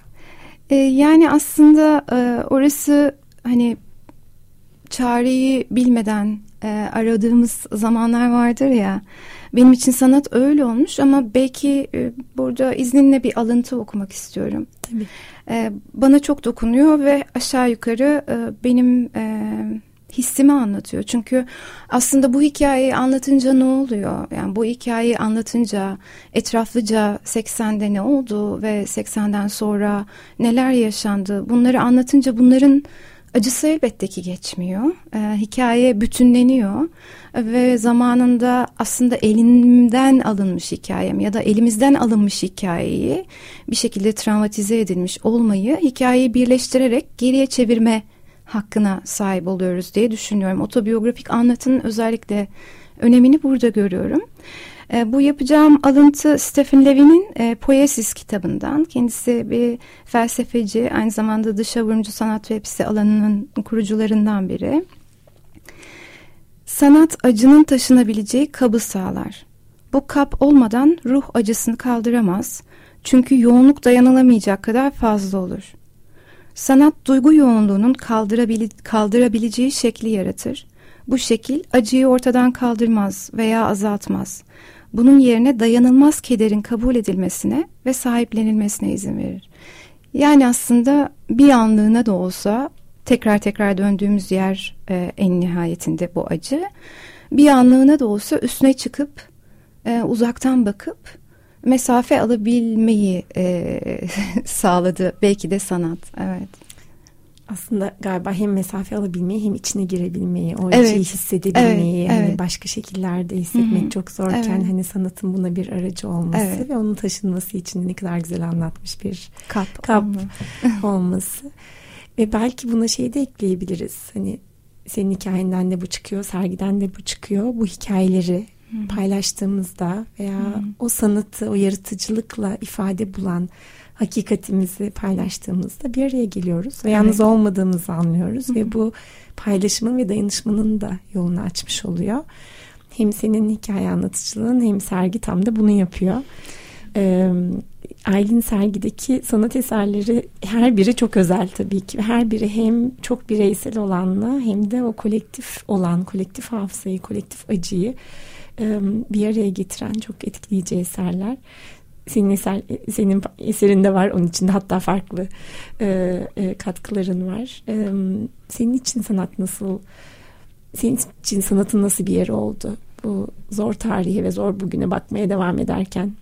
Ee, yani aslında e, orası hani çareyi bilmeden e, aradığımız zamanlar vardır ya. Benim için sanat öyle olmuş ama belki e, burada izninle bir alıntı okumak istiyorum. Tabii. E, bana çok dokunuyor ve aşağı yukarı e, benim e, hissimi anlatıyor. Çünkü aslında bu hikayeyi anlatınca ne oluyor? Yani bu hikayeyi anlatınca etraflıca 80'de ne oldu ve 80'den sonra neler yaşandı? Bunları anlatınca bunların Acısı elbette ki geçmiyor. Ee, hikaye bütünleniyor ve zamanında aslında elimden alınmış hikayem ya da elimizden alınmış hikayeyi bir şekilde travmatize edilmiş olmayı hikayeyi birleştirerek geriye çevirme hakkına sahip oluyoruz diye düşünüyorum. Otobiyografik anlatının özellikle önemini burada görüyorum. E, bu yapacağım alıntı Stephen Levy'nin e, Poesis kitabından. Kendisi bir felsefeci, aynı zamanda dışa vurumcu sanat web alanının kurucularından biri. Sanat acının taşınabileceği kabı sağlar. Bu kap olmadan ruh acısını kaldıramaz. Çünkü yoğunluk dayanılamayacak kadar fazla olur. Sanat duygu yoğunluğunun kaldırabile kaldırabileceği şekli yaratır. Bu şekil acıyı ortadan kaldırmaz veya azaltmaz bunun yerine dayanılmaz kederin kabul edilmesine ve sahiplenilmesine izin verir. Yani aslında bir anlığına da olsa tekrar tekrar döndüğümüz yer e, en nihayetinde bu acı. Bir anlığına da olsa üstüne çıkıp e, uzaktan bakıp mesafe alabilmeyi e, <laughs> sağladı belki de sanat. Evet aslında galiba hem mesafe alabilmeyi hem içine girebilmeyi, o evet. acıyı hissedebilmeyi, evet. hani evet. başka şekillerde hissetmek Hı-hı. çok zorken evet. hani sanatın buna bir aracı olması evet. ve onun taşınması için ne kadar güzel anlatmış bir kap, kap <laughs> olması. Ve belki buna şey de ekleyebiliriz. Hani senin hikayenden de bu çıkıyor, sergiden de bu çıkıyor. Bu hikayeleri Hı-hı. paylaştığımızda veya Hı-hı. o sanatı, o yaratıcılıkla ifade bulan hakikatimizi paylaştığımızda bir araya geliyoruz ve evet. yalnız olmadığımızı anlıyoruz Hı-hı. ve bu paylaşımın ve dayanışmanın da yolunu açmış oluyor. Hem senin hikaye anlatıcılığın hem sergi tam da bunu yapıyor. Ee, Aylin sergideki sanat eserleri her biri çok özel tabii ki. Her biri hem çok bireysel olanla hem de o kolektif olan, kolektif hafızayı, kolektif acıyı bir araya getiren çok etkileyici eserler senin eser senin eserinde var onun içinde hatta farklı e, e, katkıların var. E, senin için sanat nasıl senin için sanatın nasıl bir yeri oldu? Bu zor tarihe ve zor bugüne bakmaya devam ederken.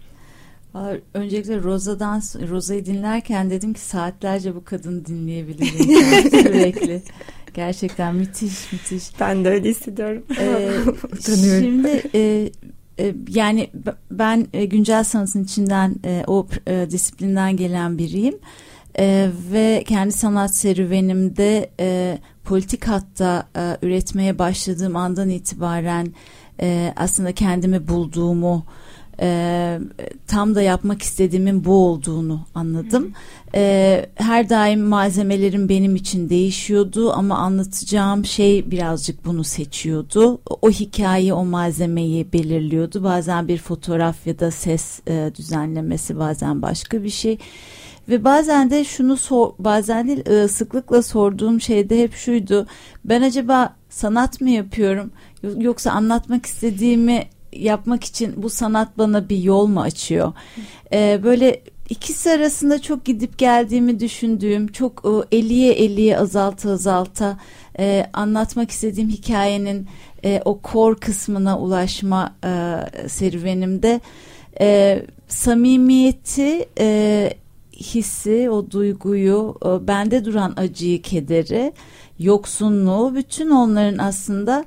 Öncelikle Rosa'dan Rosa'yı dinlerken dedim ki saatlerce bu kadını dinleyebilirim <laughs> sürekli. Gerçekten müthiş müthiş. Ben de öyle hissediyorum. Ee, <laughs> şimdi e, yani ben e, güncel sanatın içinden e, o disiplinden gelen biriyim. Ve kendi sanat serüvenimde politik hatta üretmeye başladığım andan itibaren aslında kendimi bulduğumu e, tam da yapmak istediğimin bu olduğunu anladım. E, her daim malzemelerim benim için değişiyordu ama anlatacağım şey birazcık bunu seçiyordu. O hikaye o malzemeyi belirliyordu. Bazen bir fotoğraf ya da ses e, düzenlemesi bazen başka bir şey. Ve bazen de şunu sor, bazen değil e, sıklıkla sorduğum şey de hep şuydu. Ben acaba sanat mı yapıyorum yoksa anlatmak istediğimi yapmak için bu sanat bana bir yol mu açıyor? Ee, böyle ikisi arasında çok gidip geldiğimi düşündüğüm, çok e, eliye eliye azalta azalta e, anlatmak istediğim hikayenin e, o kor kısmına ulaşma e, serüvenimde e, samimiyeti e, hissi, o duyguyu, e, bende duran acıyı, kederi, yoksunluğu, bütün onların aslında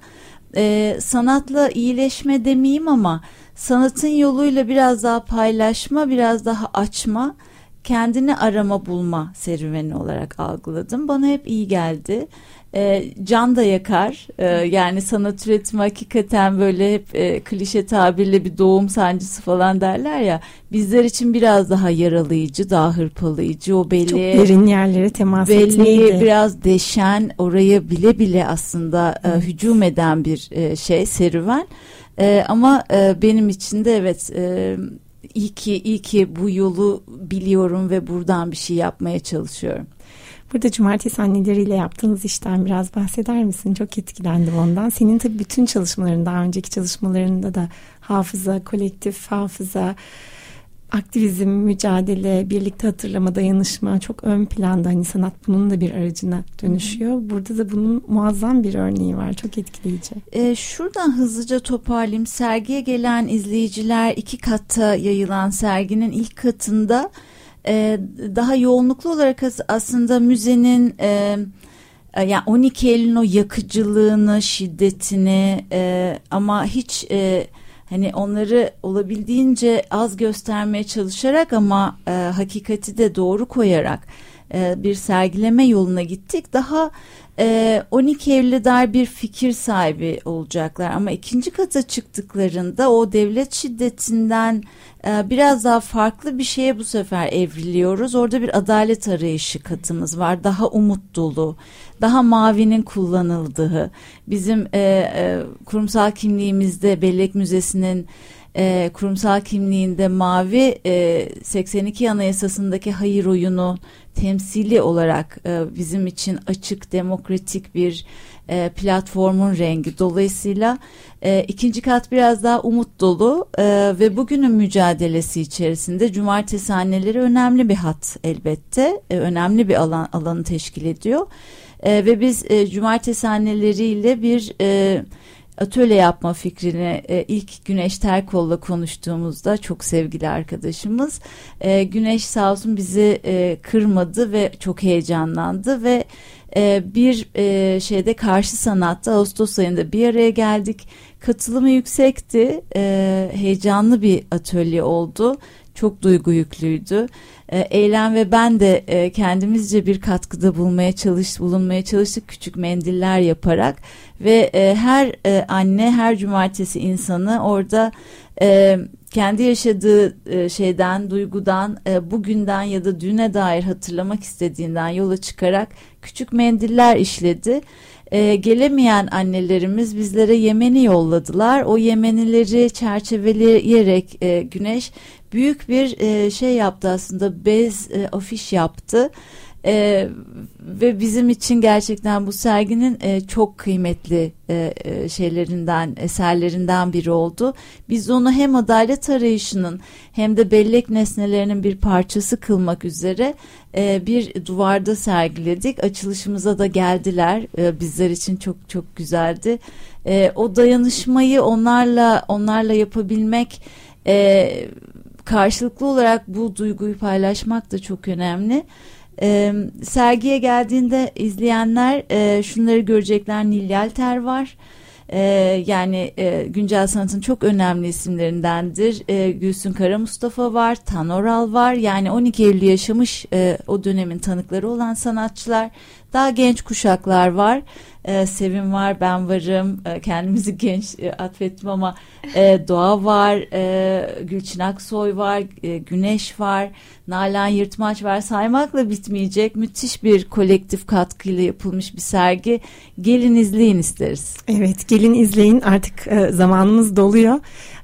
e, sanatla iyileşme demeyeyim ama sanatın yoluyla biraz daha paylaşma, biraz daha açma, kendini arama bulma serüveni olarak algıladım. Bana hep iyi geldi e, can da yakar. E, yani sanat üretimi hakikaten böyle hep e, klişe tabirle bir doğum sancısı falan derler ya. Bizler için biraz daha yaralayıcı, daha hırpalayıcı. O belli. Çok derin yerlere temas belli, biraz deşen, oraya bile bile aslında e, hücum eden bir e, şey, serüven. E, ama e, benim için de evet... E, iyi ki iyi ki bu yolu biliyorum ve buradan bir şey yapmaya çalışıyorum. Burada cumartesi anneleriyle yaptığınız işten biraz bahseder misin? Çok etkilendim ondan. Senin tabii bütün çalışmaların daha önceki çalışmalarında da hafıza, kolektif hafıza, aktivizm, mücadele, birlikte hatırlama, dayanışma çok ön planda. Hani sanat bunun da bir aracına dönüşüyor. Burada da bunun muazzam bir örneği var. Çok etkileyici. E, şuradan hızlıca toparlayayım. Sergiye gelen izleyiciler iki katta yayılan serginin ilk katında e, daha yoğunluklu olarak aslında müzenin e, e yani 12 Eylül'ün o yakıcılığını, şiddetini e, ama hiç e, hani onları olabildiğince az göstermeye çalışarak ama e, hakikati de doğru koyarak e, bir sergileme yoluna gittik. Daha e, 12 Eylül'e dair bir fikir sahibi olacaklar ama ikinci kata çıktıklarında o devlet şiddetinden e, biraz daha farklı bir şeye bu sefer evriliyoruz. Orada bir adalet arayışı katımız var. Daha umut dolu, daha mavinin kullanıldığı. Bizim e, e, kurumsal kimliğimizde Bellek Müzesi'nin e, kurumsal kimliğinde mavi e, 82 Anayasası'ndaki hayır oyunu temsili olarak e, bizim için açık demokratik bir e, platformun rengi. Dolayısıyla e, ikinci kat biraz daha umut dolu e, ve bugünün mücadelesi içerisinde cumartesi anneleri önemli bir hat elbette. E, önemli bir alan alanı teşkil ediyor. E, ve biz e, cumartesi anneleriyle bir e, atölye yapma fikrini e, ilk Güneş Terkol'la konuştuğumuzda çok sevgili arkadaşımız e, Güneş sağ olsun bizi e, kırmadı ve çok heyecanlandı ve e, bir e, şeyde karşı sanatta Ağustos ayında bir araya geldik. Katılımı yüksekti e, heyecanlı bir atölye oldu çok duygu yüklüydü. E, Eylem ve ben de e, kendimizce bir katkıda bulmaya çalış, bulunmaya çalıştık küçük mendiller yaparak ve e, her e, anne her cumartesi insanı orada e, kendi yaşadığı e, şeyden, duygudan, e, bugünden ya da düne dair hatırlamak istediğinden yola çıkarak küçük mendiller işledi. E, gelemeyen annelerimiz bizlere Yemen'i yolladılar. O Yemenileri çerçeveleyerek e, Güneş büyük bir e, şey yaptı aslında bez e, afiş yaptı. E, ve bizim için gerçekten bu serginin e, çok kıymetli e, e, şeylerinden, eserlerinden biri oldu. Biz onu hem adalet arayışının hem de bellek nesnelerinin bir parçası kılmak üzere e, bir duvarda sergiledik. Açılışımıza da geldiler. E, bizler için çok çok güzeldi. E, o dayanışmayı onlarla onlarla yapabilmek e, karşılıklı olarak bu duyguyu paylaşmak da çok önemli. E, sergiye geldiğinde izleyenler e, şunları görecekler. Nil Yelter var. E, yani e, güncel sanatın çok önemli isimlerindendir. E, Gülsün Kara Mustafa var, Tan Oral var. Yani 12 Eylül yaşamış e, o dönemin tanıkları olan sanatçılar. Daha genç kuşaklar var. E, Sevim var, ben varım. E, kendimizi <laughs> genç e, atfettim ama e, Doğa var, e, Gülçin Aksoy var, e, Güneş var, Nalan Yırtmaç var. Saymakla bitmeyecek müthiş bir kolektif katkıyla yapılmış bir sergi. Gelin izleyin isteriz. Evet, gelin izleyin. Artık e, zamanımız doluyor.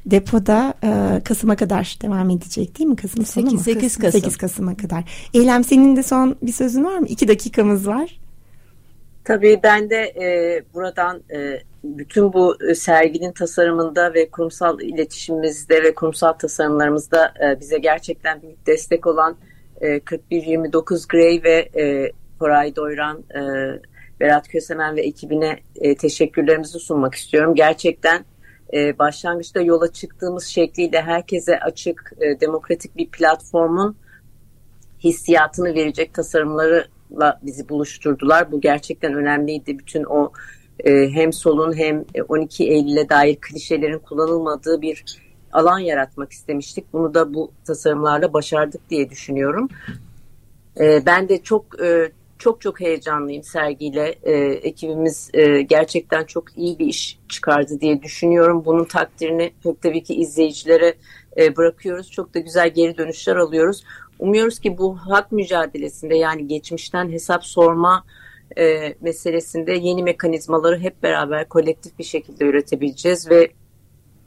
Depoda e, Kasım'a kadar devam edecek değil mi? Kasım sonu 8, mu? 8 Kasım. 8 Kasım'a kadar. Eylem senin de son bir sözün var mı? İki dakikamız var. Tabii ben de e, buradan e, bütün bu e, serginin tasarımında ve kurumsal iletişimimizde ve kurumsal tasarımlarımızda e, bize gerçekten büyük destek olan e, 4129 Grey ve e, Koray Doyran, e, Berat Kösemen ve ekibine e, teşekkürlerimizi sunmak istiyorum. Gerçekten e, başlangıçta yola çıktığımız şekliyle herkese açık, e, demokratik bir platformun hissiyatını verecek tasarımlarla bizi buluşturdular. Bu gerçekten önemliydi. Bütün o e, hem solun hem 12 Eylül'e dair klişelerin kullanılmadığı bir alan yaratmak istemiştik. Bunu da bu tasarımlarla başardık diye düşünüyorum. E, ben de çok e, çok çok heyecanlıyım sergiyle. E, ekibimiz e, gerçekten çok iyi bir iş çıkardı diye düşünüyorum. Bunun takdirini çok tabii ki izleyicilere e, bırakıyoruz. Çok da güzel geri dönüşler alıyoruz. Umuyoruz ki bu hak mücadelesinde yani geçmişten hesap sorma e, meselesinde yeni mekanizmaları hep beraber kolektif bir şekilde üretebileceğiz ve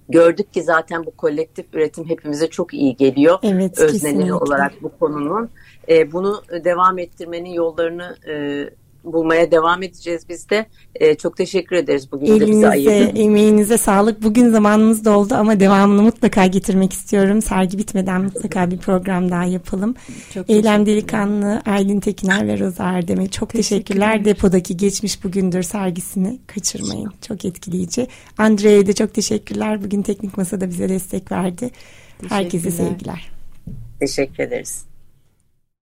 gördük ki zaten bu kolektif üretim hepimize çok iyi geliyor. Evet, Özneleri olarak bu konunun. E, bunu devam ettirmenin yollarını e, bulmaya devam edeceğiz biz de. E, çok teşekkür ederiz bugün Elinize, de bize ayırdın. emeğinize sağlık. Bugün zamanımız doldu ama devamını mutlaka getirmek istiyorum. Sergi bitmeden mutlaka bir program daha yapalım. Çok Eylem Delikanlı, Aylin Tekiner ve Roza Erdem'e çok teşekkürler. teşekkürler. Depodaki Geçmiş Bugündür sergisini kaçırmayın. Çok etkileyici. Andre'ye de çok teşekkürler. Bugün Teknik Masa'da bize destek verdi. Herkese sevgiler. Teşekkür ederiz.